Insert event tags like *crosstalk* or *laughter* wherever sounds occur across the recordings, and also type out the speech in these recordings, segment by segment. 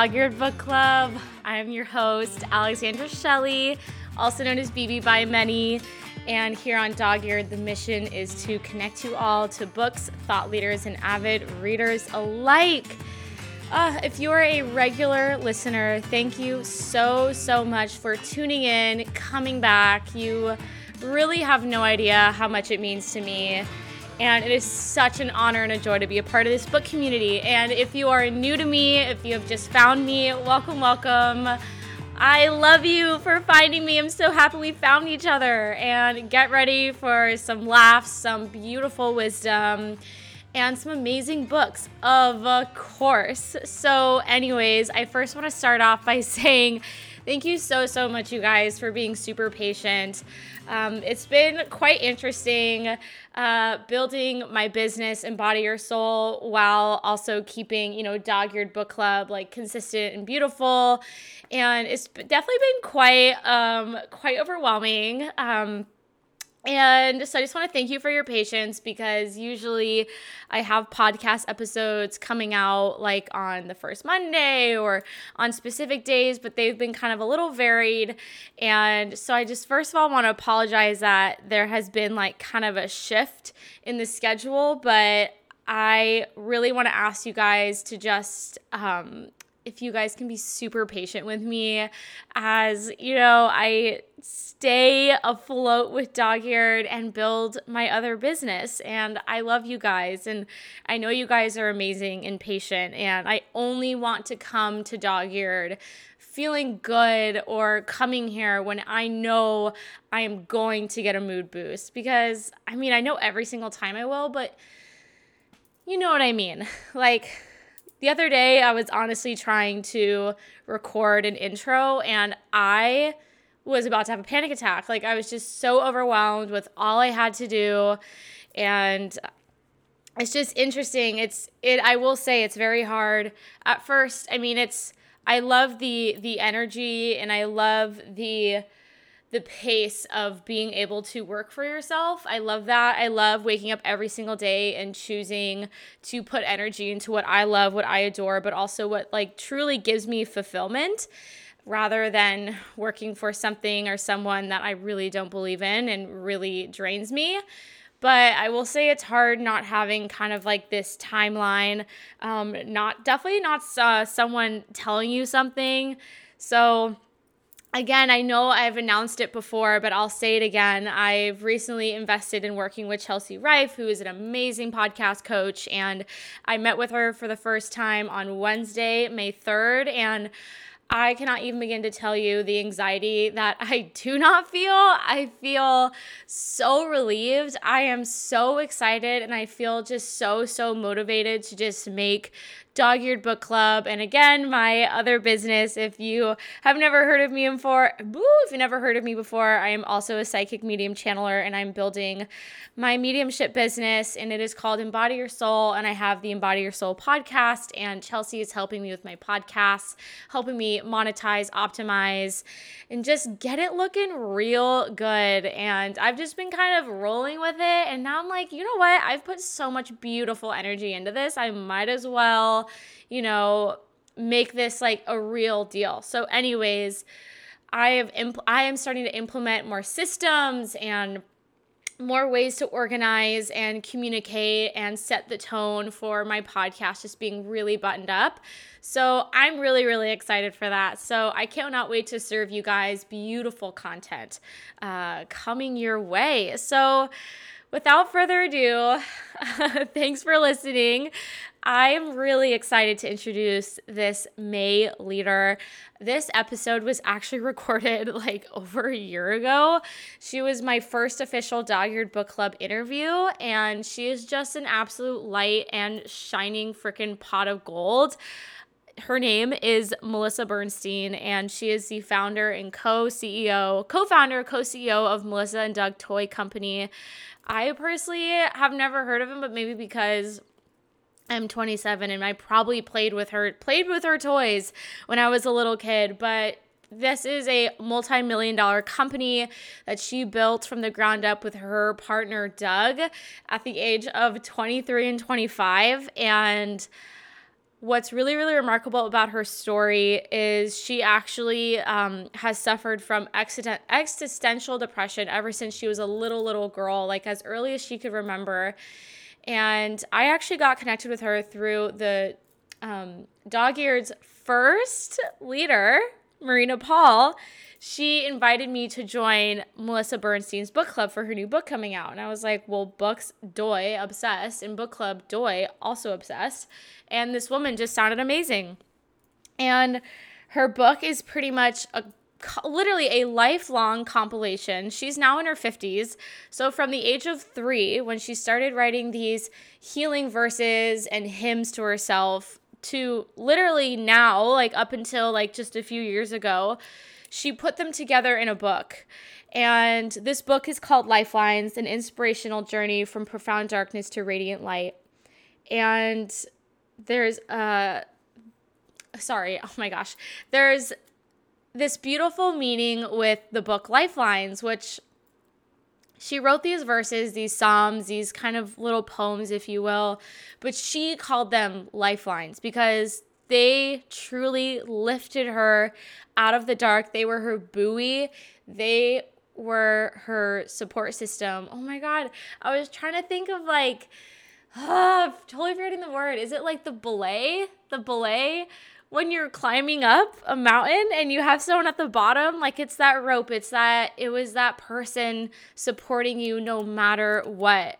Dog Eared Book Club. I'm your host, Alexandra Shelley, also known as BB by many. And here on Dog Eared, the mission is to connect you all to books, thought leaders, and avid readers alike. Uh, if you are a regular listener, thank you so, so much for tuning in, coming back. You really have no idea how much it means to me. And it is such an honor and a joy to be a part of this book community. And if you are new to me, if you have just found me, welcome, welcome. I love you for finding me. I'm so happy we found each other. And get ready for some laughs, some beautiful wisdom, and some amazing books, of course. So, anyways, I first want to start off by *laughs* saying thank you so, so much, you guys, for being super patient. Um, it's been quite interesting uh, building my business, Embody Your Soul, while also keeping, you know, Dog Eared Book Club like consistent and beautiful. And it's definitely been quite, um, quite overwhelming. Um, and so I just want to thank you for your patience because usually I have podcast episodes coming out like on the first Monday or on specific days, but they've been kind of a little varied. And so I just first of all want to apologize that there has been like kind of a shift in the schedule, but I really want to ask you guys to just um, if you guys can be super patient with me as you know i stay afloat with dog eared and build my other business. And i love you guys and i know you guys are amazing and patient and i only want to come to dog eared feeling good or coming here when i know i am going to get a mood boost. Because i mean i know every single time i will but you know what i mean. Like the other day, I was honestly trying to record an intro and I was about to have a panic attack. Like, I was just so overwhelmed with all I had to do. And it's just interesting. It's, it, I will say it's very hard at first. I mean, it's, I love the, the energy and I love the, the pace of being able to work for yourself. I love that. I love waking up every single day and choosing to put energy into what I love, what I adore, but also what like truly gives me fulfillment rather than working for something or someone that I really don't believe in and really drains me. But I will say it's hard not having kind of like this timeline, um, not definitely not uh, someone telling you something. So, again, I know I've announced it before, but I'll say it again. I've recently invested in working with Chelsea Rife, who is an amazing podcast coach, and I met with her for the first time on Wednesday, May 3rd, and I cannot even begin to tell you the anxiety that I do not feel. I feel so relieved. I am so excited and I feel just so, so motivated to just make Dog Eared Book Club. And again, my other business. If you have never heard of me before, boo, if you never heard of me before, I am also a psychic medium channeler and I'm building my mediumship business and it is called Embody Your Soul. And I have the Embody Your Soul podcast. And Chelsea is helping me with my podcast, helping me monetize, optimize, and just get it looking real good. And I've just been kind of rolling with it. And now I'm like, you know what? I've put so much beautiful energy into this. I might as well you know, make this like a real deal. So, anyways, I have I am starting to implement more systems and more ways to organize and communicate and set the tone for my podcast just being really buttoned up. So I'm really, really excited for that. So I cannot wait to serve you guys beautiful content uh, coming your way. So without further ado, *laughs* thanks for listening. I'm really excited to introduce this May leader. This episode was actually *laughs* recorded like over a year ago. She was my first official Dog Eared Book Club interview, and she is just an absolute light and shining freaking pot of gold her name is Melissa Bernstein, and she is the founder and co CEO, co founder, co CEO of Melissa and Doug Toy Company. I personally have never heard of him, but maybe because I'm 27 and I probably played with her played with her toys when I was a little kid, but this is a multi-million dollar company that she built from the ground up with her partner Doug at the age of 23 and 25 and what's really, really remarkable about her story is she actually um, has suffered from existential depression ever since she was a little, little girl, like as early as she could remember. And I actually got connected with her through the um, Dog Eared's first leader, Marina Paul she invited me to join Melissa Bernstein's book club for her new book coming out. And I was like, well, books, doy, obsessed, and book club, doy, also obsessed. And this woman just sounded amazing. And her book is pretty much a literally a lifelong compilation. She's now in her 50s. So, from the age of three, when she started writing these healing verses and hymns to herself, to literally now, like up until like just a few years ago, she put them together in a book. And this book is called Lifelines An Inspirational Journey from Profound Darkness to Radiant Light. And there's a, sorry, oh my gosh, there's this beautiful meaning with the book Lifelines, which she wrote these verses, these psalms, these kind of little poems, if you will, but she called them lifelines because they truly lifted her out of the dark. They were her buoy. They were her support system. Oh my God. I was trying to think of like, oh, *sighs* totally forgetting the word. Is it like the belay? The belay? When you're climbing up a mountain and you have someone at the bottom, like it's that rope, it's that, it was that person supporting you no matter what.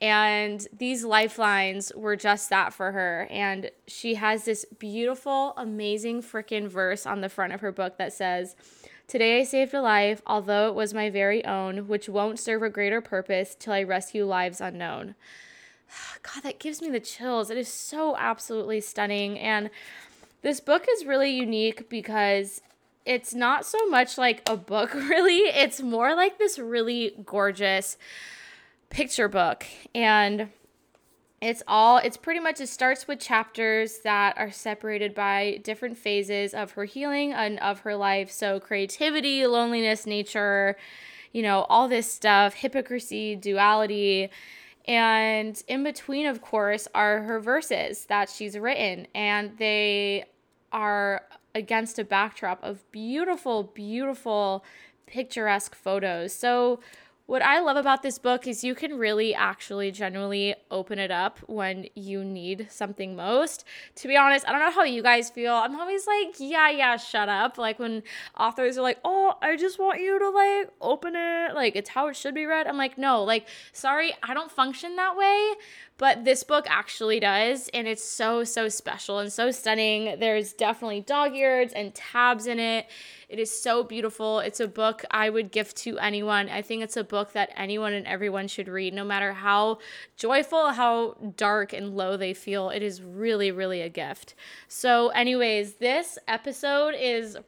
And these lifelines were just that for her. And she has this beautiful, amazing freaking verse on the front of her book that says, Today I saved a life, although it was my very own, which won't serve a greater purpose till I rescue lives unknown. *sighs* God, that gives me the chills. It is so absolutely stunning. And this book is really unique because it's not so much like a book, *laughs* really. It's more like this really gorgeous picture book and it's all it's pretty much it starts with chapters that are separated by different phases of her healing and of her life. So creativity loneliness nature you know all this stuff hypocrisy duality and in between of course are her verses that she's written and they are against a backdrop of beautiful beautiful picturesque photos. So what I love about this book is you can really actually genuinely open it up when you need something most. To be honest, I don't know how you guys feel. I'm always like, yeah, yeah, shut up. Like when authors are like, oh, I just want you to like open it. Like it's how it should be read. I'm like, no, like, sorry, I don't function that way. But this book actually does. And it's so, so special and so stunning. There's definitely dog ears and tabs in it it is so beautiful. It's a book I would gift to anyone. I think it's a book that anyone and everyone should read, no matter how joyful, how dark and low they feel. It is really, really a gift. So, anyways, this episode is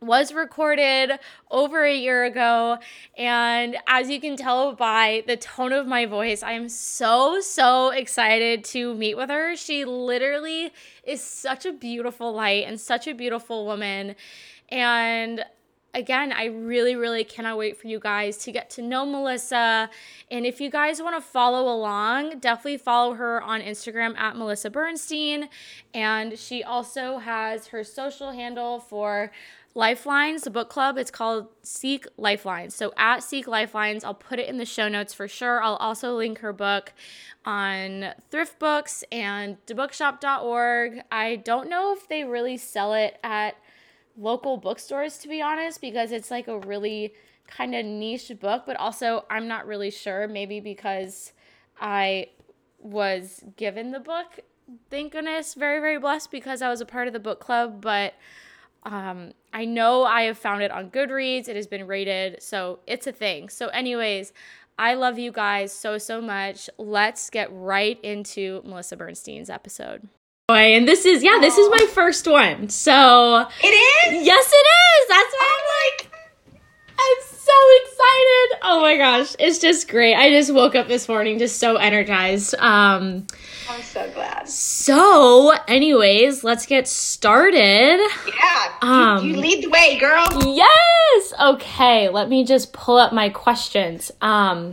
was recorded over a year ago. And as you can tell by the tone of my voice, I am so, so excited to meet with her. She literally is such a beautiful light and such a beautiful woman. And again, I really, really cannot wait for you guys to get to know Melissa. And if you guys want to follow along, definitely follow her on Instagram at Melissa Bernstein. And she also has her social handle for Lifelines, the book club. It's called Seek Lifelines. So at Seek Lifelines, I'll put it in the show notes for sure. I'll also link her book on thrift books and thebookshop.org. I don't know if they really sell it at local bookstores to be honest because it's like a really kind of niche book but also I'm not really sure maybe because I was given the book thank goodness very very blessed because I was a part of the book club but um, I know I have found it on Goodreads it has been rated so it's a thing so anyways I love you guys so so much let's get right into Melissa Bernstein's episode Boy, and this is yeah, this is my first one. So it is. Yes, it is. That's why I'm like, I'm so excited. Oh my gosh, it's just great. I just woke up this morning just so energized. Um, I'm so glad. So, anyways, let's get started. Yeah, um, you, you lead the way, girl. Yes. Okay, let me just pull up my questions. Um,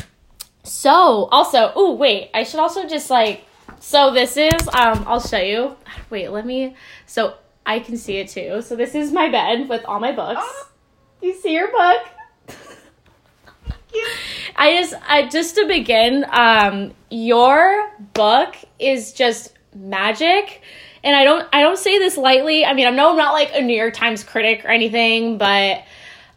so also, oh wait, I should also just like So this is um I'll show you. Wait, let me so I can see it too. So this is my bed with all my books. Oh. You see your book? *laughs* I just I just to begin, um your book is just magic. And I don't I don't say this lightly. I mean, I know I'm not like a New York Times critic or anything, but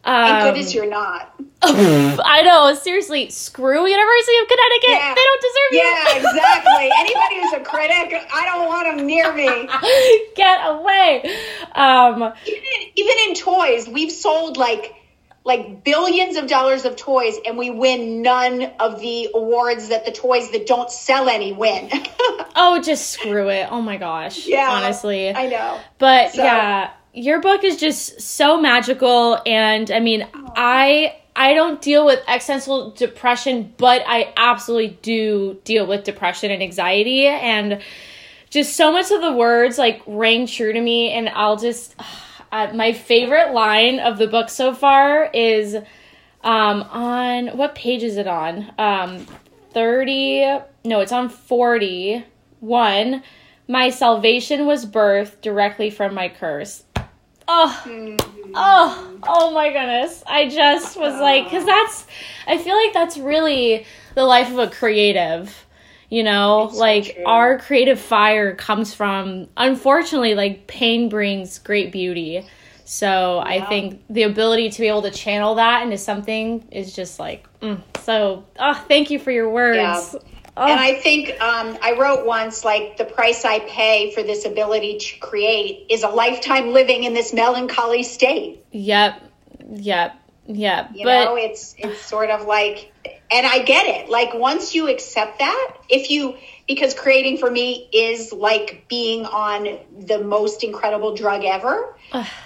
um, goodness you're not. *laughs* I know, seriously, screw University of Connecticut. Yeah. They don't deserve you. Yeah, exactly. *laughs* Anybody who's a critic, I don't want them near me. Get away. Um, Even in, even in toys, we've sold like like billions of dollars of toys, and we win none of the awards that the toys that don't sell any win. *laughs* oh, just screw it. Oh my gosh. yeah, Honestly. I know. But So- yeah, your book is just so magical and I mean, oh. I I don't deal with existential depression, but I absolutely do deal with depression and anxiety and just so much of the words like rang true to me and I'll just uh, my favorite line of the book so far is um on what page is it on? Um 30 no, it's on 41. My salvation was birthed directly from my curse. Oh, oh, oh my goodness. I just was like, because that's, I feel like that's really the life of a creative. You know, It's like true. our creative fire comes from, unfortunately, like pain brings great beauty. So I think the ability to be able to channel that into something is just like, mm. so, oh, thank you for your words. Yeah. Oh, And I think um, I wrote once like the price I pay for this ability to create is a lifetime living in this melancholy state. yep, yep, yep. You but know, it's it's sort of like, and I get it. Like once you accept that, if you because creating for me is like being on the most incredible drug ever.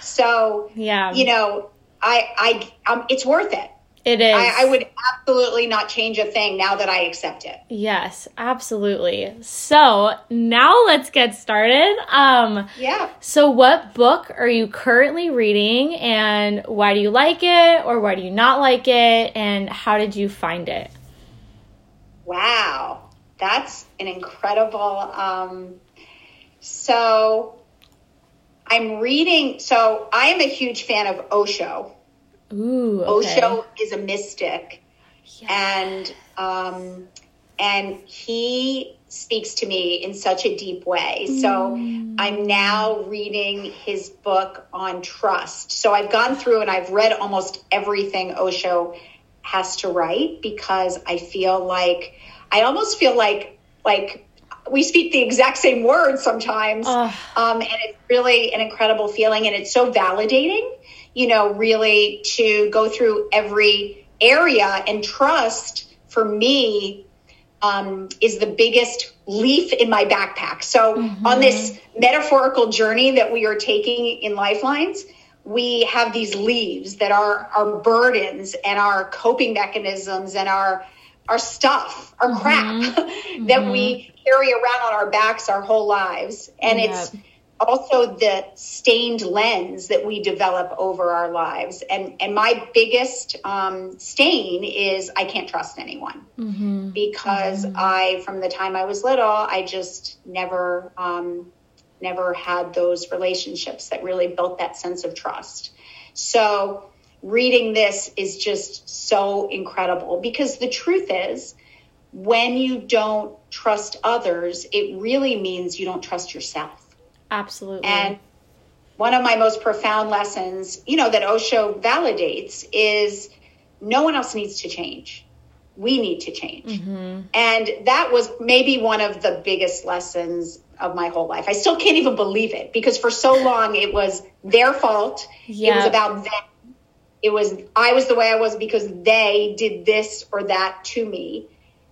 So yeah, you know, I I um, it's worth it. It is. I, I would absolutely not change a thing now that I accept it. Yes, absolutely. So now let's get started. Um, Yeah. so what book are you currently reading, and why do you like it, or why do you not like it, and how did you find it? Wow, that's an incredible. Um, so I'm reading. So I am a huge fan of Osho. Ooh, okay. Osho is a mystic, and um, and he speaks to me in such a deep way. So I'm now reading his book on trust. So I've gone through and I've read almost everything Osho has to write because I feel like I almost feel like like we speak the exact same words sometimes. Um, and it's really an incredible feeling and it's so validating, you know, really to go through every area and trust for me um, is the biggest leaf in my backpack. So mm-hmm. on this metaphorical journey that we are taking in Lifelines, we have these leaves that are our burdens and our coping mechanisms and our our stuff, our crap mm-hmm. *laughs* that we mm-hmm. carry around on our backs our whole lives. And it's Yep. Also the stained lens that we develop over our lives. And and my biggest um, stain is I can't trust anyone Mm-hmm. because I, from the time I was little, I just never, um, never had those relationships that really built that sense of trust. So reading this is just so incredible because the truth is, when you don't trust others, it really means you don't trust yourself. Absolutely. And one of my most profound lessons, you know, that Osho validates is no one else needs to change. We need to change. Mm-hmm. And that was maybe one of the biggest lessons of my whole life. I still can't even believe it because for so long it was their fault. It was about them. It was I was the way I was because they did this or that to me.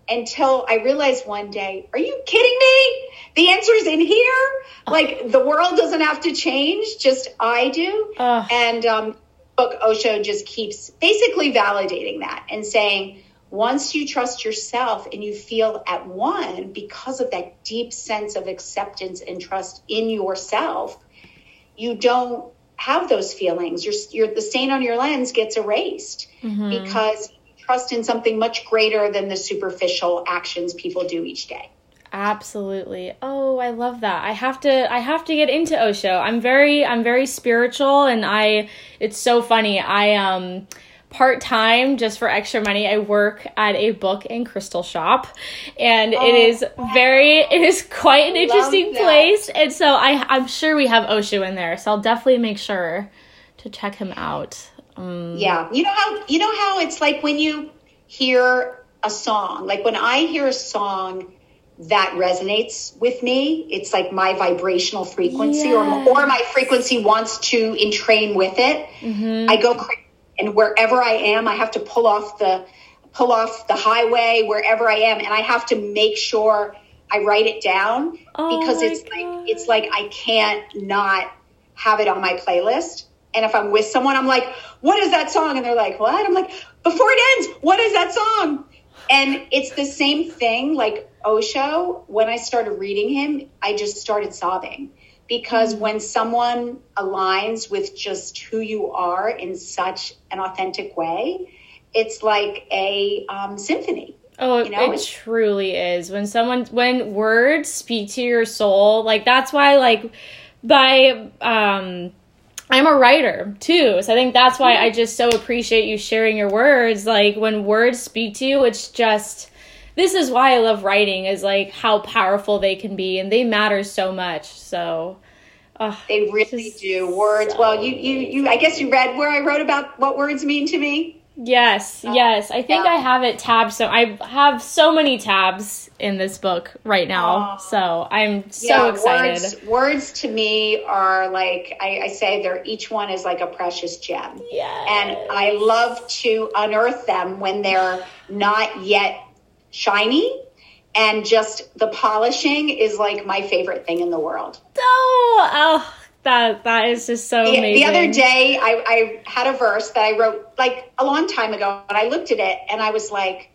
Until I realized one day, are you kidding me? The answer's in here. Like the world doesn't have to change, just I do. And um, book Osho just keeps basically validating that and saying once you trust yourself and you feel at one because of that deep sense of acceptance and trust in yourself, you don't have those feelings. Your, your the stain on your lens gets erased because you trust in something much greater than the superficial actions people do each day. Absolutely. Oh, I love that. I have to I have to get into Osho. I'm very I'm very spiritual and I it's so funny. I um part time just for extra money. I work at a book and crystal shop, and oh, it is very it is quite an interesting place. And so I I'm sure we have Osho in there, so I'll definitely make sure to check him out. Um, yeah, you know how you know how it's like when you hear a song. Like when I hear a song that resonates with me, it's like my vibrational frequency, yes. or or my frequency wants to entrain with it. Mm-hmm. I go crazy and wherever I am, I have to pull off the pull off the highway wherever I am, and I have to make sure I write it down oh because it's God. like it's like I can't not have it on my playlist. And if I'm with someone, I'm like, "What is that song?" And they're like, "What?" I'm like, "Before it ends, what is that song?" And it's the same thing. Like Osho, when I started reading him, I just started sobbing because when someone aligns with just who you are in such an authentic way, it's like a um, symphony. Oh, you know? it truly is. When someone, when words speak to your soul, like that's why, like, by, um, I'm a writer too. So I think that's why I just so appreciate you sharing your words. Like, when words speak to you, it's just, this is why I love writing is like how powerful they can be and they matter so much. So ah, they really do. Words. So... Well, you, you, you, I guess you read where I wrote about what words mean to me. Yes, yes. I think yeah. I have it tabbed. So I have so many tabs in this book right now. So I'm so yeah, excited. Words, words to me are like I, I, say, they're each one is like a precious gem. Yeah. And I love to unearth them when they're not yet shiny and just the polishing is like my favorite thing in the world. Oh, oh that that is just so the, amazing. The other day, I, I had a verse that I wrote like a long time ago, and I looked at it and I was like,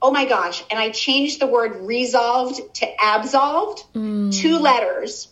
"Oh my gosh!" And I changed the word resolved to absolved, mm. two letters,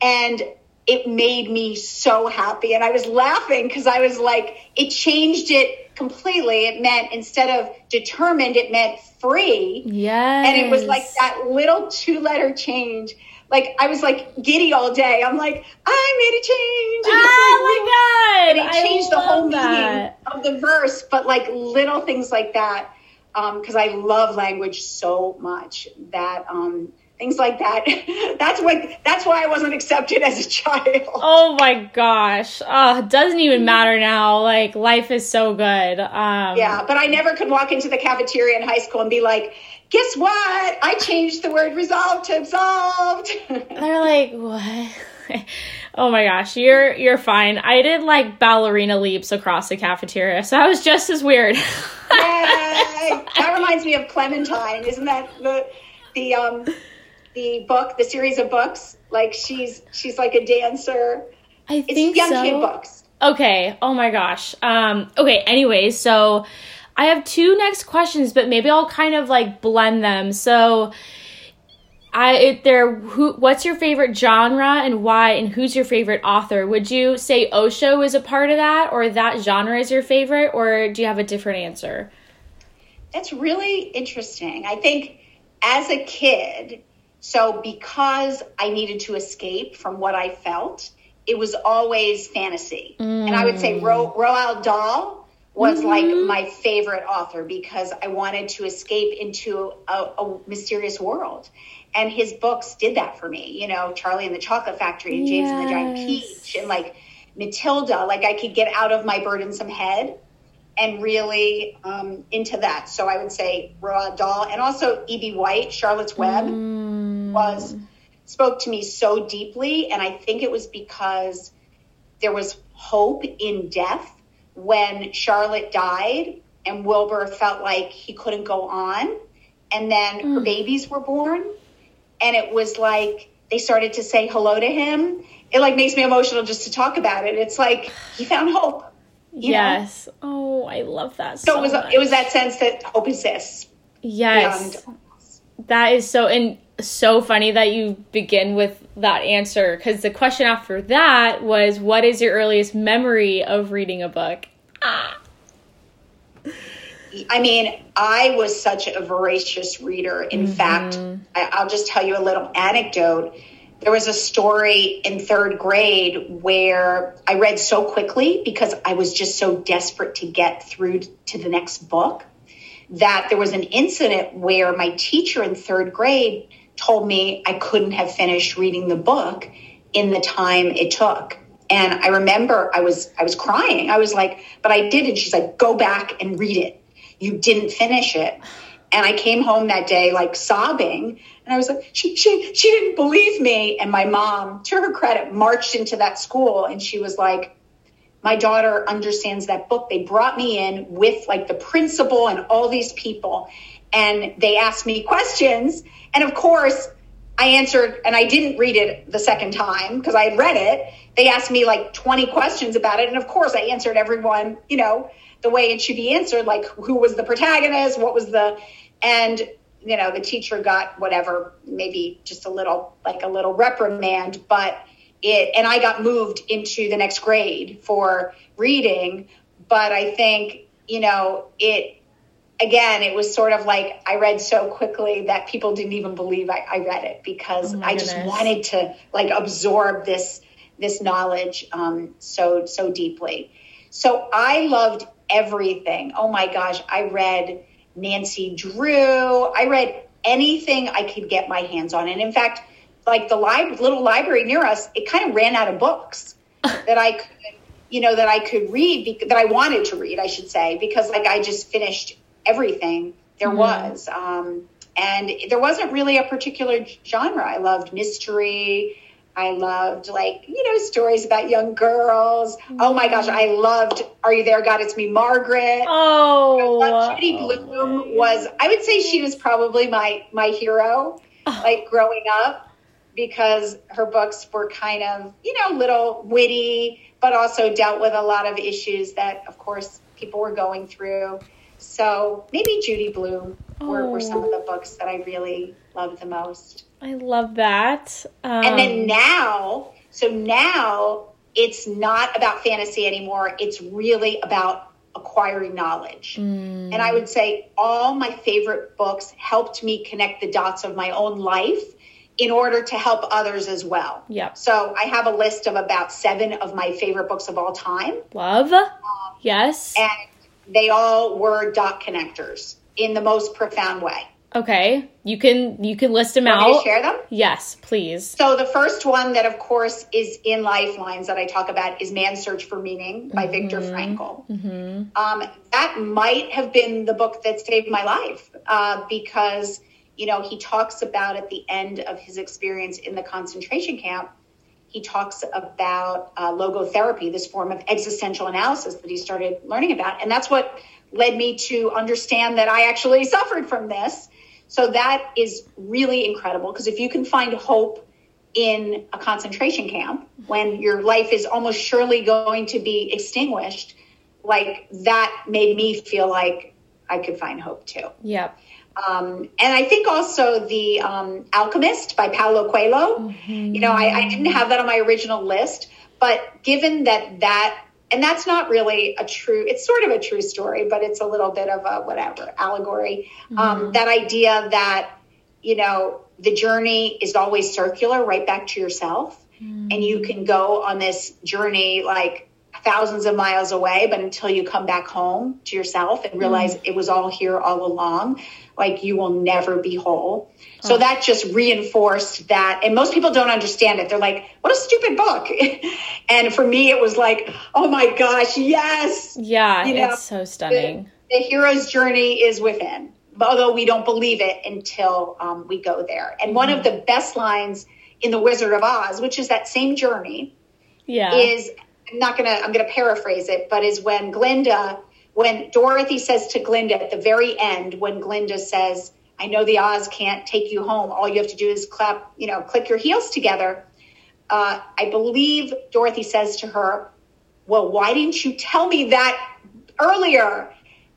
and it made me so happy. And I was laughing because I was like, it changed it completely. It meant instead of determined, it meant free. Yeah. And it was like that little two letter change. Like I was like giddy all day. I'm like, I made a change. And oh like, my god! And it changed the whole that. meaning of the verse, but like little things like that. Because um, I love language so much that um, things like that. *laughs* that's what. That's why I wasn't accepted as a child. Oh my gosh! Oh, doesn't even matter now. Like life is so good. Um, yeah, but I never could walk into the cafeteria in high school and be like, "Guess what? I changed the word resolved to absolved." *laughs* They're like, "What?" oh my gosh, you're you're fine. I did like ballerina leaps across the cafeteria, so that was just as weird. *laughs* Yay! That reminds me of Clementine. Isn't that the the um the book, the series of books. Like she's she's like a dancer. I think it's young so. kid books. Okay. Oh my gosh. Um. Okay. Anyways, so I have two next questions, but maybe I'll kind of like blend them. So. I it, there who what's your favorite genre and why and who's your favorite author? Would you say Osho is a part of that or that genre is your favorite or do you have a different answer? That's really interesting. I think as a kid, so because I needed to escape from what I felt, it was always fantasy. Mm. And I would say Ro- Roald Dahl was mm-hmm. like my favorite author because I wanted to escape into a, a, mysterious world. And his books did that for me. You know, Charlie and the Chocolate Factory and James yes. and the Giant Peach and like Matilda. Like I could get out of my burdensome head and really um, into that. So I would say Roald Dahl and also E.B. White, Charlotte's Web. Mm was spoke to me so deeply. And I think it was because there was hope in death when Charlotte died and Wilbur felt like he couldn't go on. And then mm. her babies were born. And it was like they started to say hello to him. It like makes me emotional just to talk about it. It's like he found hope. yes. Know? Oh, I love that. So, so it was much. it was that sense that hope exists. Yes. That is so and so funny that you begin with that answer because the question after that was what is your earliest memory of reading a book ah. I mean, I was such a voracious reader. In mm-hmm. fact, I, will just tell you a little anecdote. There was a story in third grade where I read so quickly because I was just so desperate to get through to the next book that there was an incident where my teacher in third grade told me I couldn't have finished reading the book in the time it took. And I remember I was I was crying. I was like, but I did. And she's like, go back and read it. You didn't finish it. And I came home that day like sobbing. And I was like, she, she, she didn't believe me. And my mom, to her credit, marched into that school and she was like, my daughter understands that book. They brought me in with like the principal and all these people. And they asked me questions. And of course, I answered, and I didn't read it the second time because I had read it. They asked me like 20 questions about it. And of course, I answered everyone, you know, the way it should be answered like who was the protagonist, what was the, and, you know, the teacher got whatever, maybe just a little, like a little reprimand, but it, and I got moved into the next grade for reading. But I think, you know, it, again, it was sort of like I read so quickly that people didn't even believe I, I read it because oh I just wanted to like absorb this this knowledge um, so so deeply. So I loved everything. Oh my gosh, I read Nancy Drew. I read anything I could get my hands on, and in fact, like the li- little library near us, it kind of ran out of books *laughs* that I could you know that I could read that I wanted to read, I should say, because like I just finished everything there mm-hmm. was. Um, and there wasn't really a particular genre. I loved mystery. I loved like, you know, stories about young girls. Oh my gosh, I loved Are You There, God? It's Me, Margaret. Oh. Judy oh, was I would say she was probably my my hero, oh. like growing up, because her books were kind of, you know, little witty, but also dealt with a lot of issues that of course people were going through. So maybe Judy Blume oh. were, were, some of the books that I really loved the most. I love that. Um, and then um, now, so now it's not about fantasy anymore. It's really about acquiring knowledge. Mm. And I would say all my favorite books helped me connect the dots of my own life in order to help others as well. Yeah. So I have a list of about seven of my favorite books of all time. Love. Um, yes. And they all were dot connectors in the most profound way. Okay, you can you can list them out. Can I share them? Yes, please. So the first one that, of course, is in Lifelines that I talk about is "Man's Search for Meaning" by mm-hmm. Viktor Frankl. Mm-hmm. Um, that might have been the book that saved my life uh, because you know he talks about at the end of his experience in the concentration camp he talks about uh, logotherapy, this form of existential analysis that he started learning about. And that's what led me to understand that I actually suffered from this. So that is really incredible because if you can find hope in a concentration camp when your life is almost surely going to be extinguished, like that made me feel like I could find hope too. Yep. Um, and I think also the um, Alchemist by Paulo Coelho. Mm-hmm. You know, I, I, didn't have that on my original list, but given that that and that's not really a true. It's sort of a true story, but it's a little bit of a whatever allegory. Um, mm-hmm. Um, that idea that you know the journey is always circular, right back to yourself, mm-hmm. and you can go on this journey like thousands of miles away, but until you come back home to yourself and realize mm. it was all here all along, like you will never be whole. So that just reinforced that. And most people don't understand it. They're like, what a stupid book. *laughs* and for me, it was like, oh my gosh, yes. Yeah, you know, it's so stunning. The, the, hero's journey is within, although we don't believe it until um, we go there. And mm one of mm-hmm. the best lines in The Wizard of Oz, which is that same journey, yeah. is I'm not gonna I'm gonna paraphrase it, but is when Glinda when Dorothy says to Glinda at the very end, when Glinda says, I know the Oz can't take you home. All you have to do is clap, you know, click your heels together. Uh, I believe Dorothy says to her, Well, why didn't you tell me that earlier?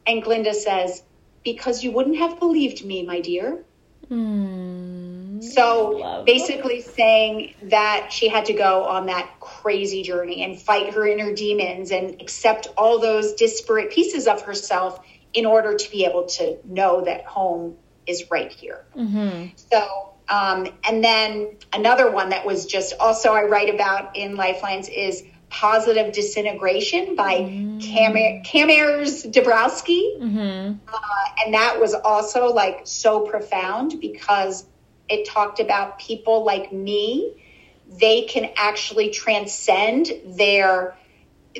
And Glinda says, Because you wouldn't have believed me, my dear. Mm, so basically, saying that she had to go on that crazy journey and fight her inner demons and accept all those disparate pieces of herself in order to be able to know that home is right here. Mm-hmm. So, um, and then another one that was just also I write about in Lifelines is Positive Disintegration by mm-hmm. Kazimierz Dabrowski. Mm-hmm. Uh, and that was also like so profound because it talked about people like me. They can actually transcend their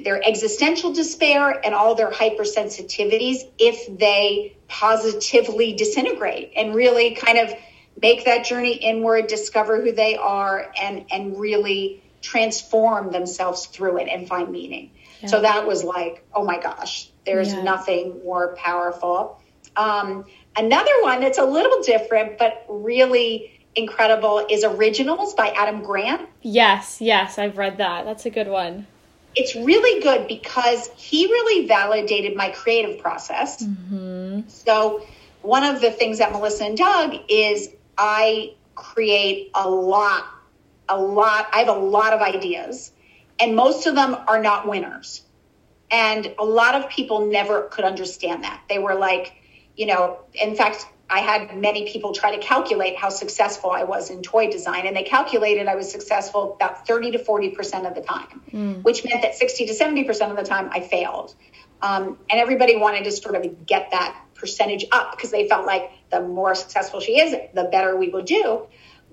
their existential despair and all their hypersensitivities if they positively disintegrate and really kind of make that journey inward, discover who they are, and and really transform themselves through it and find meaning. Yeah. So that was like, oh my gosh, there's yeah. nothing more powerful. Um, another one that's a little different, but really incredible is Originals by Adam Grant. Yes, yes, I've read that. That's a good one. It's really good because he really validated my creative process. Mm-hmm. So, one of the things that Melissa and Doug is I create a lot a lot, I have a lot of ideas, and most of them are not winners. And a lot of people never could understand that. They were like, you know, in fact, I had many people try to calculate how successful I was in toy design, and they calculated I was successful about 30 to 40% of the time, mm. which meant that 60 to 70% of the time I failed. Um, and everybody wanted to sort of get that percentage up because they felt like the more successful she is, the better we will do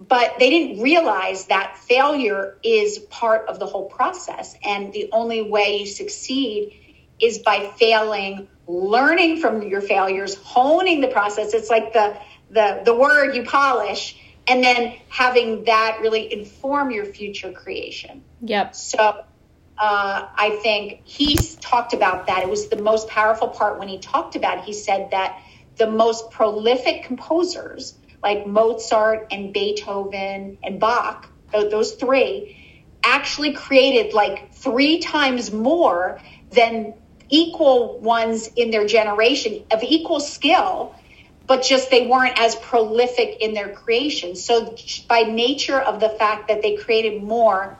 but they didn't realize that failure is part of the whole process. And the only way you succeed is by failing, learning from your failures, honing the process. It's like the, the, the word you polish, and then having that really inform your future creation. Yep. So uh, I think he talked about that. It was the most powerful part when he talked about it. He said that the most prolific composers like Mozart and Beethoven and Bach, those three, actually created like three times more than equal ones in their generation of equal skill, but just they weren't as prolific in their creation. So, by nature of the fact that they created more,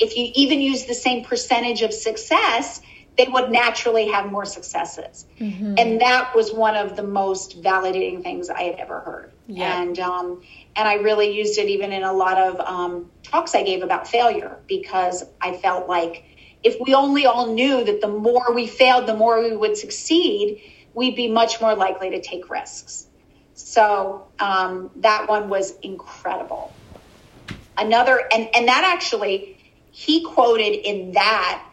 if you even use the same percentage of success, they would naturally have more successes. Mm-hmm. And that was one of the most validating things I had ever heard. Yeah. And um, and I really used it even in a lot of um, talks I gave about failure because I felt like if we only all knew that the more we failed, the more we would succeed, we'd be much more likely to take risks. So um, that one was incredible. Another, and and that actually, he quoted in that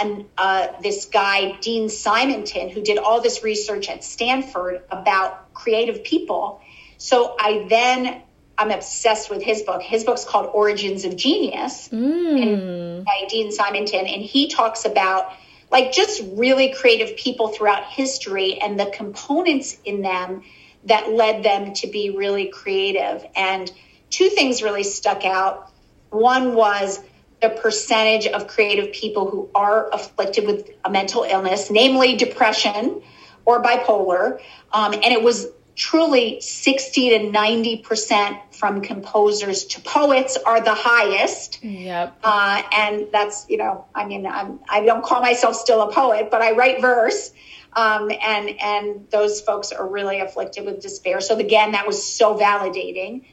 an, uh, this guy, Dean Simonton, who did all this research at Stanford about creative people. So I then, I'm obsessed with his book. His book's called Origins of Genius mm. by Dean Simonton. And he talks about like just really creative people throughout history and the components in them that led them to be really creative. And two things really stuck out. One was the percentage of creative people who are afflicted with a mental illness, namely depression or bipolar. Um, and it was truly 60 to 90% from composers to poets are the highest. Yep. Uh, and that's, you know, I mean, I'm, I don't call myself still a poet, but I write verse. Um, and, and those folks are really afflicted with despair. So again, that was so validating.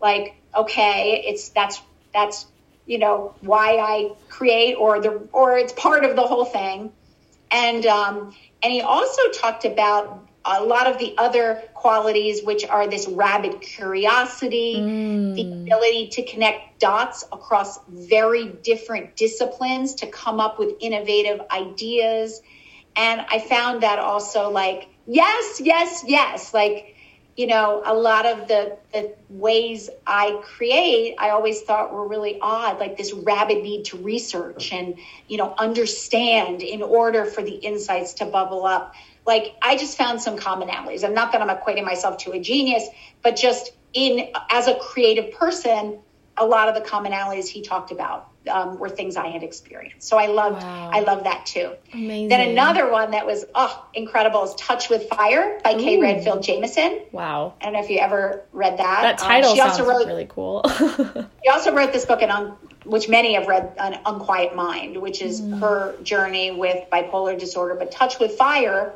Like, okay, it's, that's, that's you know why I create or the or it's part of the whole thing. And um, and he also talked about a lot of the other qualities, which are this rabid curiosity, mm. the ability to connect dots across very different disciplines to come up with innovative ideas. And I found that also like, yes, yes, yes, like you know, a lot of the, the ways I create, I always thought were really odd, like this rabid need to research and, you know, understand in order for the insights to bubble up. Like I just found some commonalities. And not that I'm equating myself to a genius, but just in as a creative person, a lot of the commonalities he talked about um, were things I had experienced. So I loved, wow. I love that too. Amazing. Then another one that was oh incredible is Touch with Fire by Ooh. Kay Redfield Jamison. Wow. I don't know if you ever read that. That title um, she sounds also wrote, really cool. *laughs* she also wrote this book in un, which many have read, An Unquiet Mind, which is mm. her journey with bipolar disorder. But Touch with Fire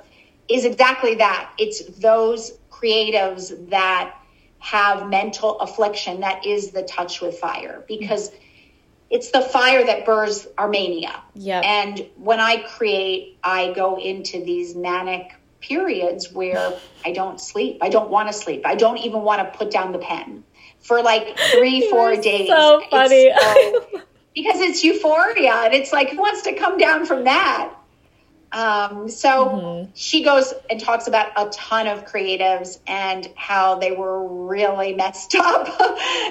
is exactly that. It's those creatives that have mental affliction that is the touch with fire because it's the fire that burns our mania. Yep. And when I create, I go into these manic periods where I don't sleep. I don't want to sleep. I don't even want to put down the pen for like three, *laughs* four days. So funny. So, because it's euphoria and it's like, who wants to come down from that? Um, so mm-hmm. she goes and talks about a ton of creatives and how they were really messed *laughs* up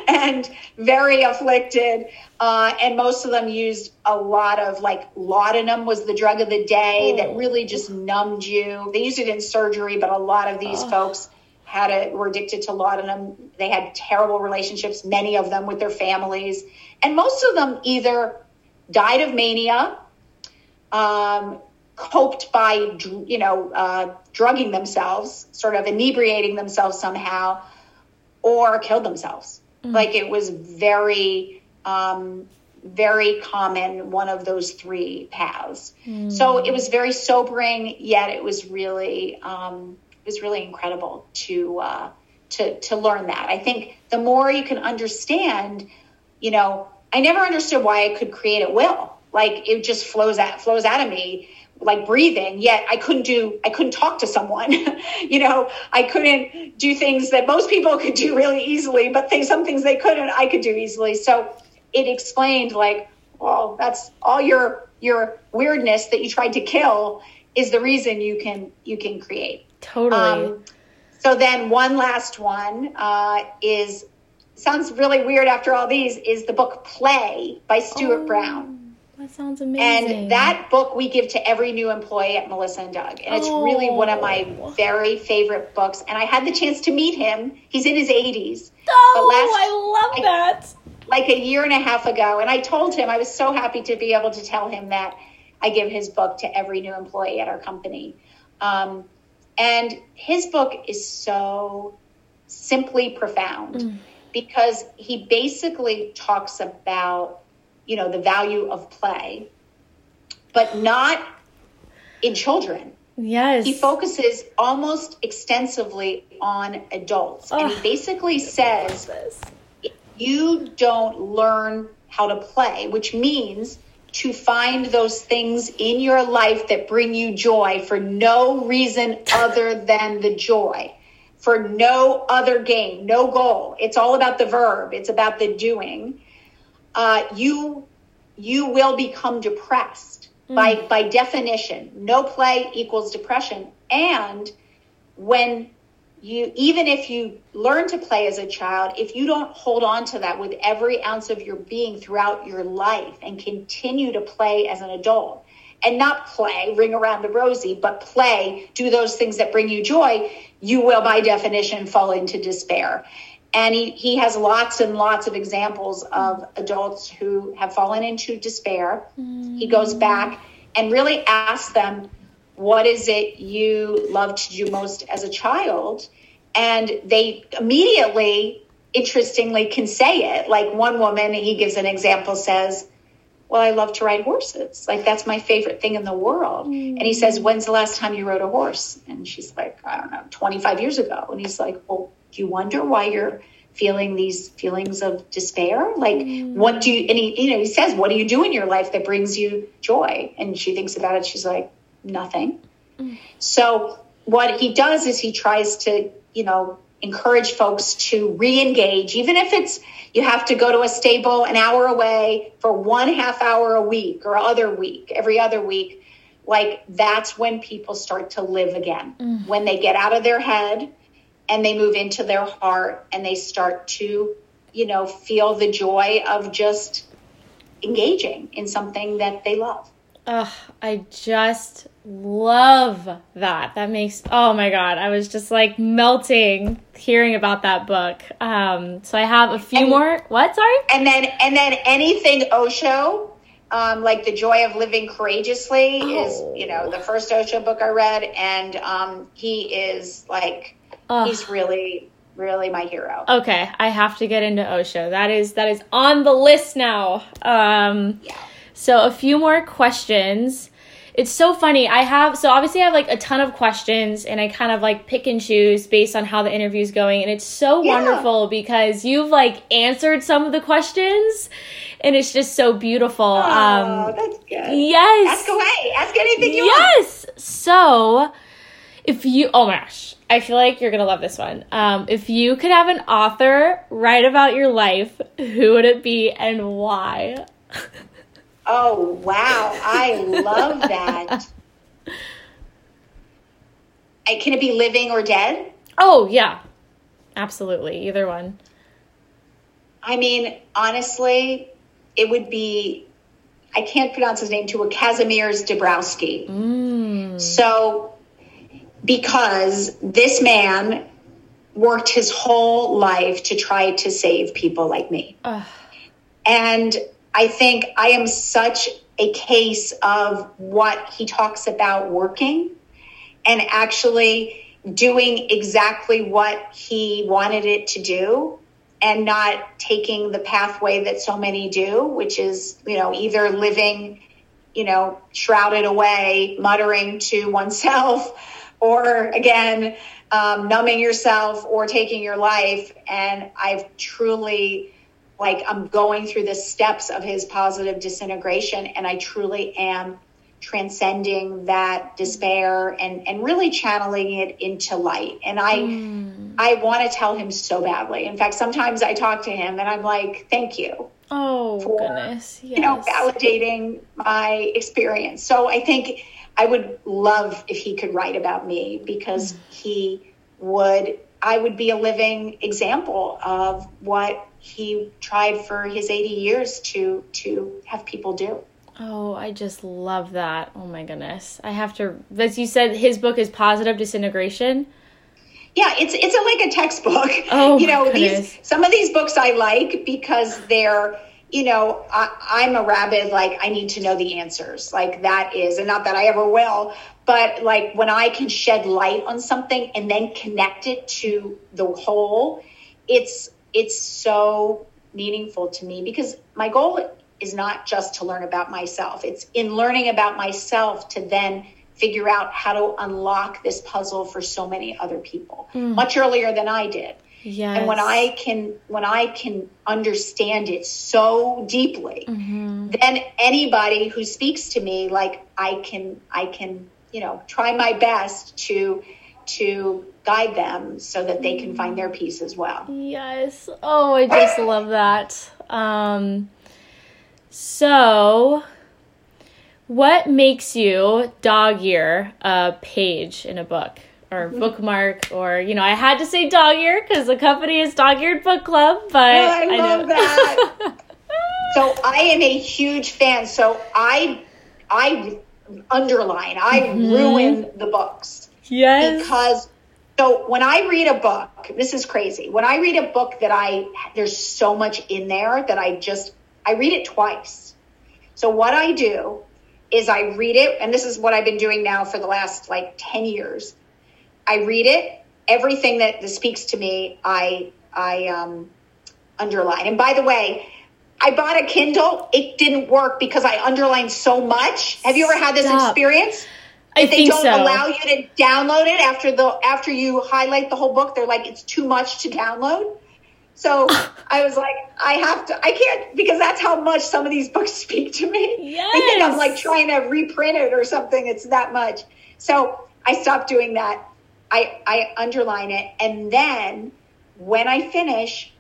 and very afflicted. Uh, and most of them used a lot of like laudanum was the drug of the day oh. that really just numbed you. They used it in surgery, but a lot of these oh. folks had it were addicted to laudanum. They had terrible relationships, many of them with their families, and most of them either died of mania. Um, coped by you know uh, drugging themselves sort of inebriating themselves somehow or killed themselves. Mm. like it was very um, very common one of those three paths. Mm. so it was very sobering yet it was really um, it was really incredible to uh, to to learn that. I think the more you can understand you know i never understood why i could create at will. Like it just flows out flows out of me like breathing yet i couldn't do i couldn't talk to someone. *laughs* You know i couldn't do things that most people *laughs* could do really easily but things some things they couldn't i could do easily. So it explained like well that's all your your weirdness that you tried to kill is the reason you can you can create. Totally. Um, so then one last one uh, is sounds really weird after all these is the book play by stuart oh. brown that sounds amazing. And that book we give to every new employee at Melissa and Doug. And it's oh. really one of my oh. very favorite books. And I had the chance to meet him. He's in his 80s. Oh, last, I love like, that. Like a year and a half ago. And I told him, I was so happy to be able to tell him that I give his book to every new employee at our company. Um, and his book is so simply profound mm. because he basically talks about you know, the value of play, but not in children. Yes. He focuses almost extensively on adults. Oh, and he basically says you don't learn how to play, which means to find those things in your life that bring you joy for no reason other than the joy, for no other gain, no goal. It's all about the verb, it's about the doing uh, you you will become depressed mm. by by definition. No play equals depression, and when you even if you learn to play as a child if you don't hold on to that with every ounce of your being throughout your life and continue to play as an adult and not play ring around the rosy but play do those things that bring you joy you will by definition fall into despair and he, he has lots and lots of examples of adults who have fallen into despair. Mm. He goes back and really asks them, What is it you love to do most as a child? And they immediately, interestingly, can say it. Like one woman, he gives an example, says, well, I love to ride horses. Like that's my favorite thing in the world. Mm. And he says, when's the last time you rode a horse? And she's like, I don't know, 25 years ago. And he's like, well, do you wonder why you're feeling these feelings of despair? Like, mm. what do you, and he, you know, he says, what do you do in your life that brings you joy? And she thinks about it. She's like, nothing. Mm. So what he does is he tries to, you know, encourage folks to re-engage, even if it's, you have to go to a stable an hour away for one half hour a week or other week, every other week. Like that's when people start to live again. Mm. When they get out of their head, and they move into their heart and they start to, you know, feel the joy of just engaging in something that they love. Oh, I just love that. That makes oh my god, I was just like melting hearing about that book. Um, so I have a few and, more. What? Sorry. And then and then anything Osho, um, like the joy of living courageously oh. is you know the first Osho book I read, and um, he is like Ugh. He's really really my hero. Okay, I have to get into Osho. That is that is on the list now. Um, yeah. So a few more questions. it's so funny. I have so obviously I have like a ton of questions and I kind of like pick and choose based on how the interview's going and it's so yeah. wonderful because you've like answered some of the questions and it's just so beautiful. Oh, um that's good. Yes. Ask away. Ask anything you yes. want. Yes. So if you oh my gosh, I feel like you're gonna love this one. Um, if you could have an author write about your life, who would it be and why? Oh, wow. I love that. I, *laughs* Can it be living or dead? Oh, yeah. Absolutely. Either one. I mean, honestly, it would be, I can't pronounce his name, to a Kazimierz Dabrowski. Mm. So, because this man worked his whole life to try to save people like me. Ugh. And I think I am such a case of what he talks about working and actually doing exactly what he wanted it to do and not taking the pathway that so many do, which is, you know, either living, you know, shrouded away, muttering to oneself, or again, um, numbing yourself or taking your life. And I've truly like I'm going through the steps of his positive disintegration and I truly am transcending that despair and and really channeling it into light and i mm. i want to tell him so badly in fact sometimes i talk to him and i'm like thank you oh for, goodness yes. you know validating my experience so i think i would love if he could write about me because he would i would be a living example of what he tried for his 80 years to to have people do. Oh, I just love that. Oh my goodness. I have to as you said his book is Positive Disintegration. Yeah, it's it's a, like a textbook. Oh, *laughs* you know, goodness. these some of these books I like because they're you know, I, I'm a rabid, like, I need to know the answers. Like, that is, and not that I ever will, but like when I can shed light on something and then connect it to the whole, it's it's so meaningful to me because my goal is not just to learn about myself. It's in learning about myself to then figure out how to unlock this puzzle for so many other people mm. much earlier than I did. Yes. And when I can when I can understand it so deeply, mm-hmm. then anybody who speaks to me like I can I can, you know, try my best to to guide them so that they can find their peace as well. Yes. Oh, I just love that. Um, so, what makes you dog ear a page in a book or bookmark or you know I had to say dog ear because the company is dog eared book club, but oh, I, I love that. *laughs* so I am a huge fan. So I I underline, I mm-hmm. ruin the books. Yes. Because so when I read a book, this is crazy. When I read a book that I there's so much in there that I just I read it twice. So what I do is I read it and this is what I've been doing now for the last like 10 years. I read it, everything that, that speaks to me, I I um underline. And by the way, I bought a Kindle. It didn't work because I underlined so much. Have you ever had this Stop. experience? I they don't so. allow you to download it after the after you highlight the whole book. They're like it's too much to download. So *sighs* I was like, I have to, I can't because that's how much some of these *laughs* books speak to me. Yes. They think I'm like trying to reprint it or something. It's that much. So I stopped doing that. I I underline it, and then when I finish,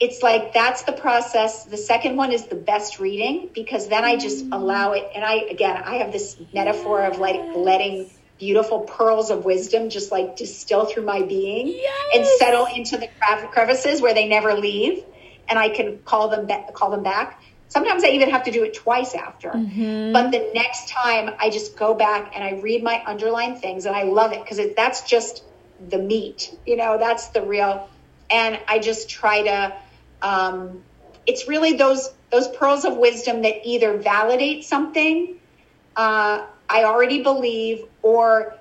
it's like that's the process. The second one is the best reading because then I just mm. allow it. And I, again, I have this metaphor of like letting beautiful pearls of wisdom just like distill through my being yes. and settle into the crevices where they never leave. And I can call them, call them back. Sometimes I even have to do it twice after. Mm-hmm. But the next time I just go back and I read my underlying things and I love it because that's just the meat, you know, that's the real. And I just try to, um, it's really those those pearls of wisdom that either validate something uh, I already believe or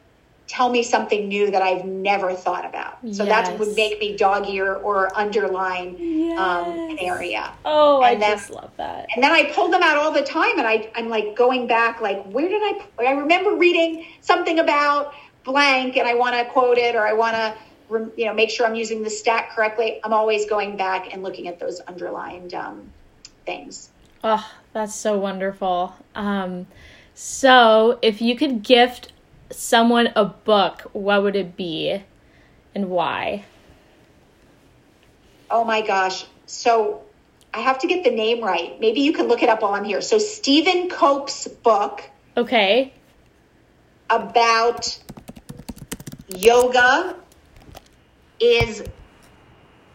tell me something new that I've never thought about. So that would make me dog ear or underline um, an area. Oh, I then- just love that. And then I pull them out all the time, and I, I'm like going back, like, where did I? I remember reading something about blank, and I want to quote it, or I want to, you know, make sure I'm using the stat correctly. I'm always going back and looking at those underlined um, things. Oh, that's so wonderful. Um, so, if you could gift someone a book, what would it be and why? Oh my gosh! So I have to get the name right. Maybe you can look it up while I'm here. So Stephen Cope's book Okay. about yoga is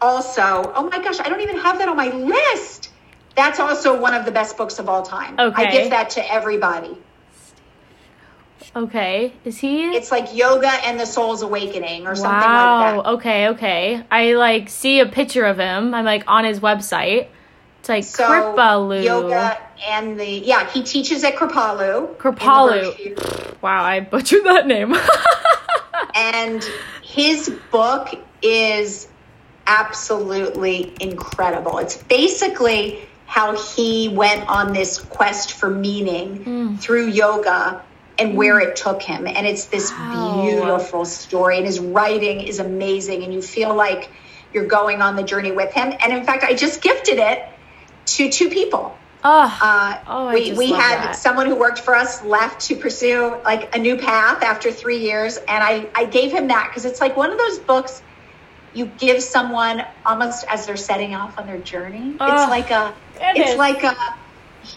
also oh my gosh i don't even have that on my list that's also one of the best books of all time Okay. i give that to everybody Okay. Is he? it's like yoga and the soul's awakening or something like that Oh, Okay. Okay. I like see a picture of him. I'm like on his website. It's like so Kripalu. yoga and the yeah he teaches at kripalu Kripalu. Wow, I butchered that name. *laughs* and his book is absolutely incredible. It's basically how he went on this quest for meaning hmm. through yoga and mm. where it took him. And it's this Wow. beautiful story. And his writing is amazing. And you feel like you're going on the journey with him. And in fact, I just gifted it to two people. oh, Uh, Oh, we we had that. someone who worked for us left to pursue like a new path after three years, and I I gave him that because it's like one of those books you give someone almost as they're setting off on their journey. Oh, it's ah. like a it it's like a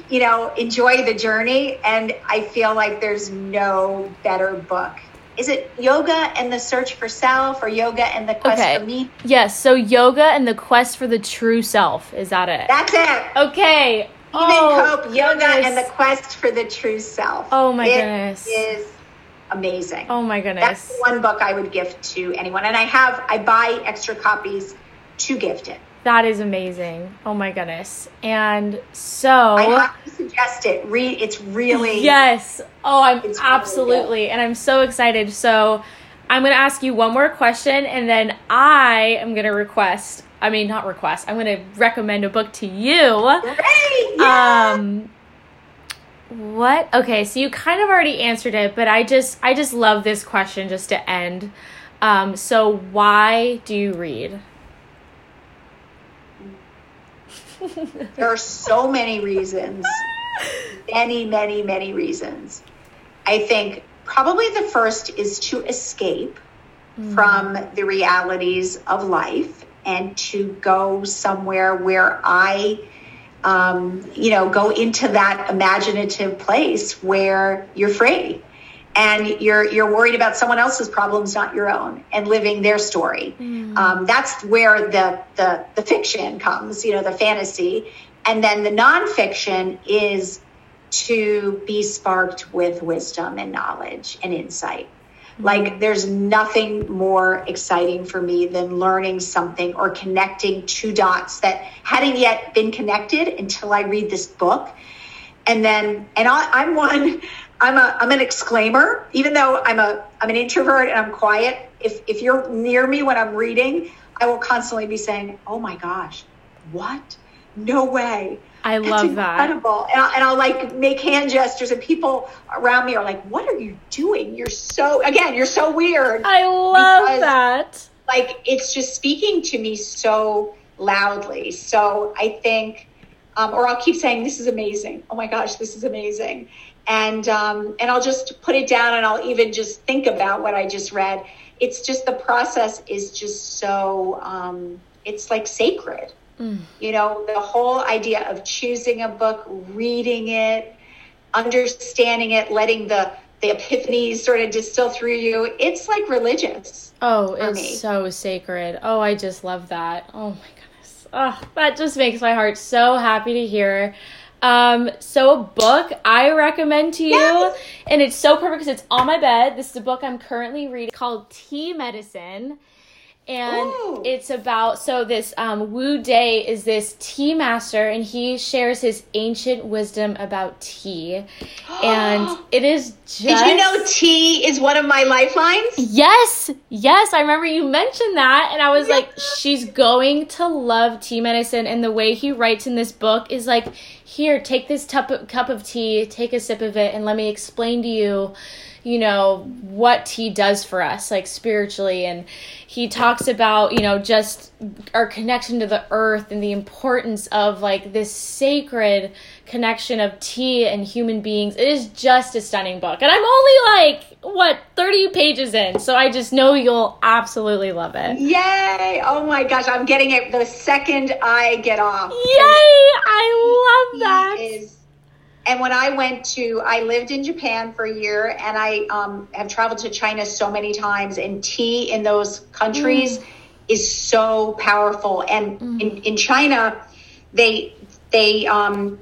you know enjoy the journey, and I feel like there's no better book. Is it yoga and the search for self, or yoga and the quest Okay. for me? yes. So yoga and the quest for the true self. Is that it? That's it. okay. Stephen oh, Cope, yoga goodness. and the quest for the true self. Oh my It goodness. is amazing. Oh my goodness. That's the one book I would gift to anyone, and I have I buy extra copies to gift it. That is amazing. Oh my goodness. And so I have to suggest it. Read. It's really Yes. Oh, I'm It's really absolutely, and I'm so excited. So, I'm going to ask you one more question, and then I am going to request. I mean, not request. I'm going to recommend a book to you. great. Yeah. Um, what? Okay, so you kind of already answered it, but I just, I just love this question just to end. Um, so why do you read? *laughs* there are so many reasons. Many, many, many reasons. I think probably the first is to escape from the realities of life and to go somewhere where I, um, you know, go into that imaginative place where you're free and you're you're worried about someone else's problems, not your own, and living their story. Um, that's where the, the the fiction comes, you know, the fantasy, and then the nonfiction is to be sparked with wisdom and knowledge and insight. Like, there's nothing more exciting for me than learning something or connecting two dots that hadn't yet been connected until I read this book. And then, and I, I'm one, I'm a, I'm an exclaimer, even though I'm a, I'm an introvert and I'm quiet. If, if you're near me when I'm reading, I will constantly be saying, oh my gosh, what? No way. I That's love that. incredible. And I'll, and I'll like make hand gestures, and people around me are like, "What are you doing? You're so again, you're so weird." I love Because- that. like it's just speaking to me so loudly. So I think, um, or I'll keep saying, "This is amazing." Oh my gosh, this is amazing, and um, and I'll just put it down, and I'll even just think about what I just read. It's just the process is just so um, it's like sacred. You know, the whole idea of choosing a book, reading it, understanding it, letting the the epiphanies sort of distill through you. It's like religious. Oh, it's me. so sacred. Oh, I just love that. Oh my goodness. Oh, that just makes my heart so happy to hear. Um, so a book I recommend to you, Yes. and it's so perfect because it's on my bed. This is a book I'm currently reading called Tea Medicine. And Ooh. it's about so this um, Wu De is this tea master, and he shares his ancient wisdom about tea, *gasps* and it is just. Did you know tea is one of my lifelines? Yes, yes, I remember you mentioned that, and I was like, she's going to love tea medicine. And the way he writes in this book is like, here, take this tup- cup of tea, take a sip of it, and let me explain to you, you know, what he does for us, like spiritually. And he talks about, you know, just our connection to the earth and the importance of like this sacred connection of tea and human beings. It is just a stunning book. And I'm only like, what, 30 pages in. So I just know you'll absolutely love it. Yay! Oh my gosh, I'm getting it the second I get off. Yay! I love that. is and when I went to, I lived in Japan for a year, and I um, have traveled to China so many times. And tea in those countries is so powerful. And in, in China, they they um,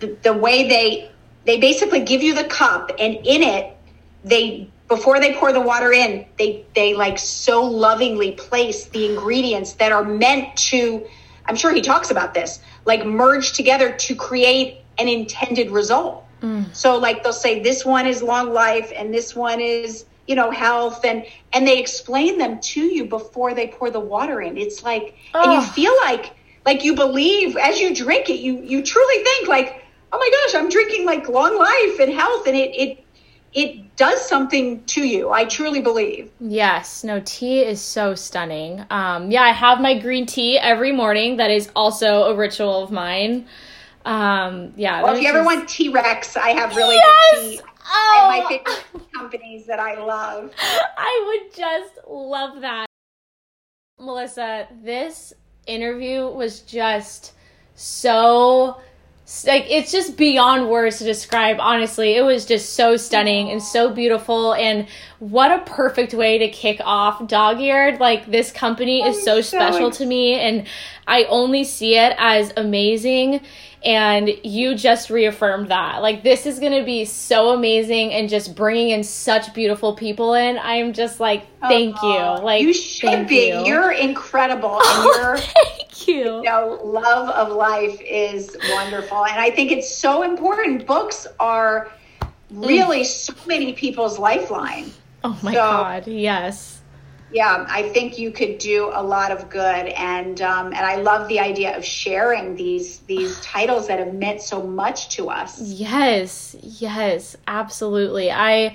the, the way they they basically give you the cup, and in it they before they pour the water in, they they like so lovingly place the ingredients that are meant to. I'm sure he talks about this, like merge together to create an intended result. So like they'll say this one is long life and this one is you know health and and they explain them to you before they pour the water in. It's like and you Oh. feel like like you believe as you drink it, you you truly think like oh my gosh, I'm drinking like long life and health and it it it does something to you. I truly believe. Yes, no, tea is so stunning. Um, yeah, I have my green tea every morning. That is also a ritual of mine. Um, yeah. Well, if you ever just- want T Rex, I have really Yes! good tea. Oh! And my favorite companies that I love. *laughs* I would just love that. Melissa, this interview was just so like it's just beyond words to describe honestly it was just so stunning and so beautiful and what a perfect way to kick off dog eared like this company is so so special to me and i only see it as amazing and you just reaffirmed that like this is going to be so amazing and just bringing in such beautiful people in i'm just like oh, thank Aw, you like you should be. You. You're incredible, *laughs* oh, and your thank you you know, love of life is wonderful. And I think it's so important. Books are really so many people's lifeline. oh my So- god yes Yeah, I think you could do a lot of good, and um, and I love the idea of sharing these these *sighs* titles that have meant so much to us. Yes, yes, absolutely. I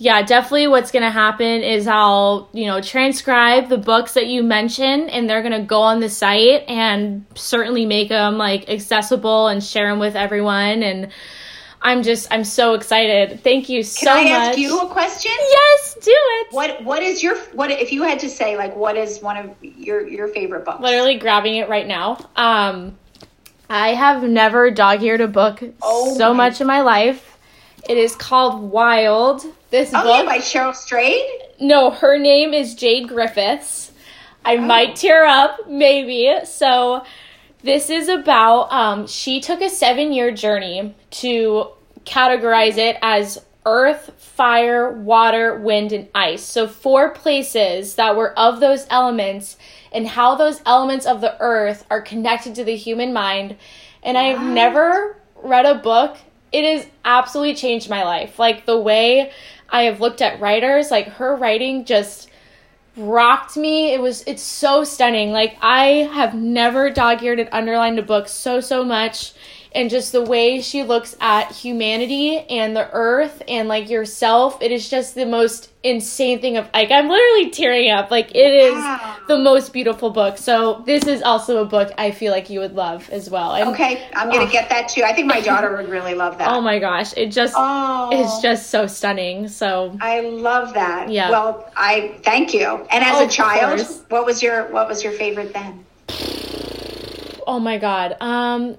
yeah, definitely what's going to happen is I'll, you know, transcribe the books that you mentioned and they're going to go on the site and certainly make them like accessible and share them with everyone and I'm just I'm so excited. Thank you so much. Can I much. ask you a question? yes, do it. What what is your what if you had to say like what is one of your your favorite books? Literally grabbing it right now. Um I have never dog-eared a book Oh so much in my life. It is called Wild. This Oh book yeah, by Cheryl Strayed. No, her name is Jay Griffiths. I might tear up, maybe. So, this is about um, she took a seven year journey to categorize it as earth, fire, water, wind, and ice. So, four places that were of those elements and how those elements of the earth are connected to the human mind. And I've never read a book. It has absolutely changed my life. Like the way I have looked at writers, like her writing just rocked me. It was it's so stunning. Like I have never dog-eared and underlined a book so so much and just the way she looks at humanity and the earth and like yourself, it is just the most insane thing of like I'm literally tearing up. Like it is Wow. the most beautiful book. So this is also a book I feel like you would love as well. And Okay, I'm gonna Oh. get that too. I think my daughter would really love that. oh my gosh, it just Oh. it's just so stunning. So I love that. Yeah. Well, I thank you. And as Oh, a child, what was your what was your favorite then? oh my god. Um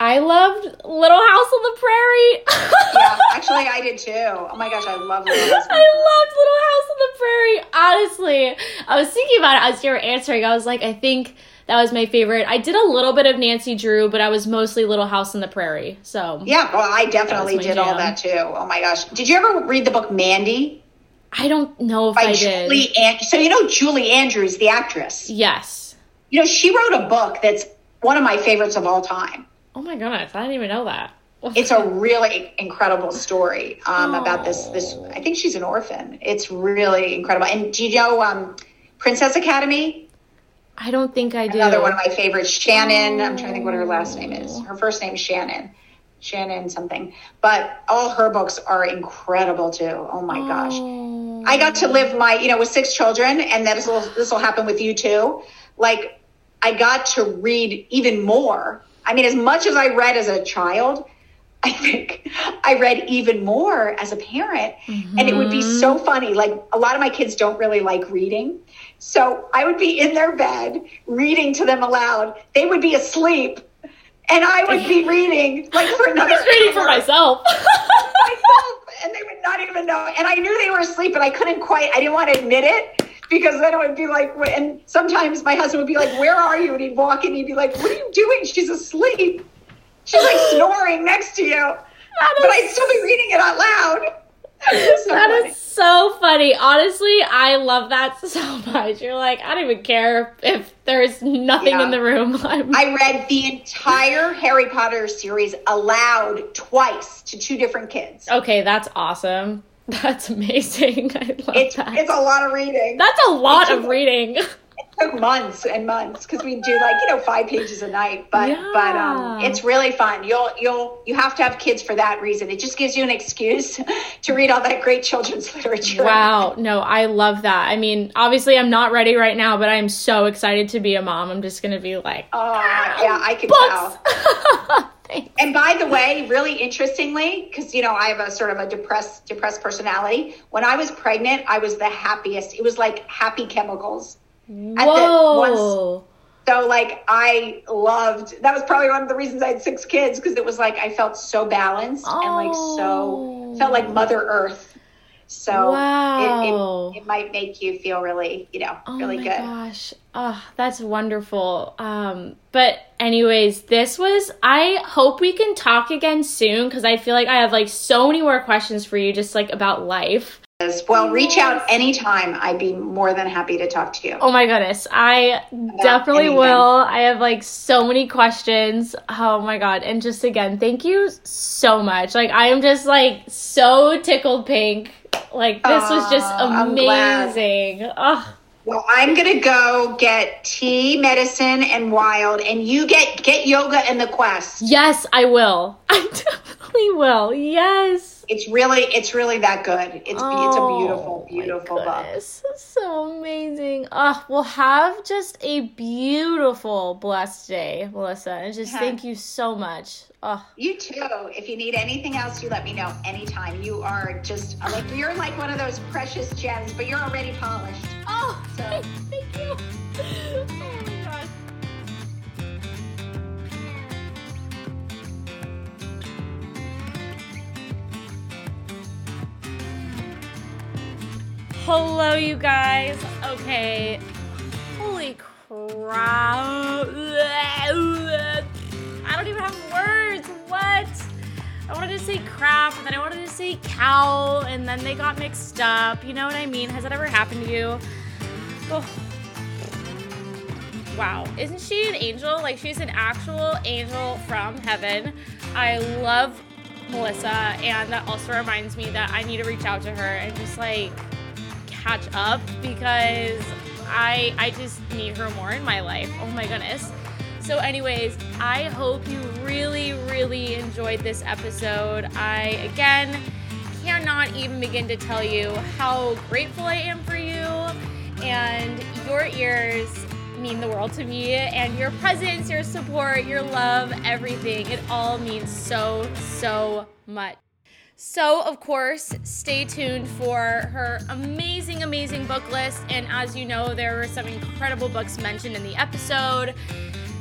I loved Little House on the Prairie. *laughs* Yeah, *laughs* actually, I did too. Oh my gosh, I love Little House on the I loved Little House on the Prairie. Honestly, I was thinking about it as you were answering. I was like, I think that was my favorite. I did a little bit of Nancy Drew, but I was mostly Little House on the Prairie. So Yeah, well, I definitely That was my did all that too. Oh my gosh, did you ever read the book Mandy? I don't know if by I did. Julie An- so you know Julie Andrews, the actress. Yes. You know, she wrote a book that's one of my favorites of all time. Oh my goodness, I didn't even know that. *laughs* It's a really incredible story um, Oh. about this. This I think she's an orphan. It's really incredible. And do you know um, Princess Academy? I don't think I do. Another one of my favorites. Shannon. I'm trying to think what her last name is. Her first name is Shannon. Shannon something. But all her books are incredible too. Oh my gosh. Oh. I got to live my, you know, with six children, and this will this will happen with you too. Like, I got to read even more. I mean, as much as I read as a child, I think I read even more as a parent, and it would be so mm-hmm. funny. Like, a lot of my kids don't really like reading, so I would be in their bed reading to them aloud. They would be asleep, and I would be *laughs* reading like for another. I was reading for myself. *laughs* myself and they would not even know and i knew they were asleep but i couldn't quite i didn't want to admit it because then it would be like and sometimes my husband would be like where are you and he'd walk in and he'd be like what are you doing she's asleep she's like *gasps* snoring next to you but i'd still be reading it out loud *laughs* So That funny. is so funny. Honestly, I love that *laughs* so much. You're like, I don't even care if there's nothing Yeah. in the room. *laughs* I'm, I read the entire Harry Potter series aloud twice to two different kids. okay, that's awesome. *laughs* That's amazing. *laughs* I love It's that. it's a lot of reading. that's a lot of reading. *laughs* It took months and months because we do like you know five pages a night but but um it's really fun you'll you'll you have to have kids for that reason it just gives you an excuse to read all that great children's literature Wow. No, I love that. I mean, obviously, I'm not ready right now, but I'm so excited to be a mom. I'm just going to be like, oh yeah i can tell books. Thanks. and by the way really interestingly because you know i have a sort of a depressed depressed personality when i was pregnant i was the happiest it was like happy chemicals At the- once- Whoa. So like I loved that was probably one of the reasons I had six kids because it was like I felt so balanced and like Oh. so felt like oh. Mother Earth. So Wow. it, it, it might make you feel really, you know, really good. Oh really my good. gosh. Oh, that's wonderful. Um, but anyways, this was I hope we can talk again soon because I feel like I have like so many more questions for you just like about life. Well, reach out anytime. I'd be more than happy to talk to you. Oh my goodness. I definitely anything. will. I have like so many questions. Oh my god. And just again, thank you so much. Like I am just like so tickled pink. Like this was just ah, glad. amazing. Oh, Well, I'm gonna go get tea, medicine, and wild, and you get get yoga and the quest. yes, I will. *laughs* I definitely will. Yes. It's really it's really that good. It's it's a beautiful Oh, beautiful my book. is So amazing. Oh, we'll have just a beautiful, blessed day, Melissa. And just Yeah. thank you so much. Oh, You too. If you need anything else, you let me know anytime. You are just like you're like one of those precious gems, but you're already polished. oh So- *laughs* thank you. *laughs* Hello, you guys. Okay. Holy crap. I don't even have words. What? I wanted to say crap, and then I wanted to say cow, and then they got mixed up. You know what I mean? Has that ever happened to you? Oh. Wow. Isn't she an angel? Like, she's an actual angel from heaven. I love Melissa, and that also reminds me that I need to reach out to her and just like catch up because I I just need her more in my life. Oh my goodness. So anyways, I hope you really really enjoyed this episode. I again cannot even begin to tell you how grateful I am for you and your ears mean the world to me and your presence, your support, your love, everything. It all means so so much. So, of course, stay tuned for her amazing, amazing book list. And as you know, there were some incredible books mentioned in the episode.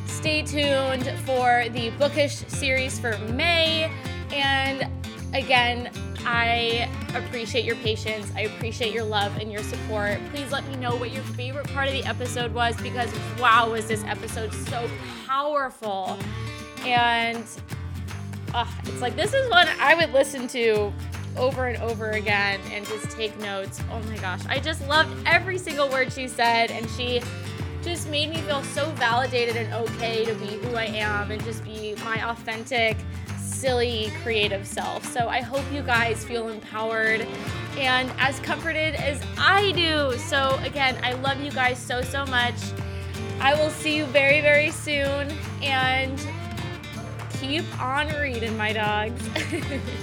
Stay tuned for the bookish series for May. And again, I appreciate your patience. I appreciate your love and your support. Please let me know what your favorite part of the episode was because wow, was this episode so powerful. And uh, it's like this is one I would listen to over and over again and just take notes. Oh my gosh, I just loved every single word she said, and she just made me feel so validated and okay to be who I am and just be my authentic, silly, creative self. So I hope you guys feel empowered and as comforted as I do. So again, I love you guys so, so much. I will see you very, very soon and keep on reading, my dogs. *laughs*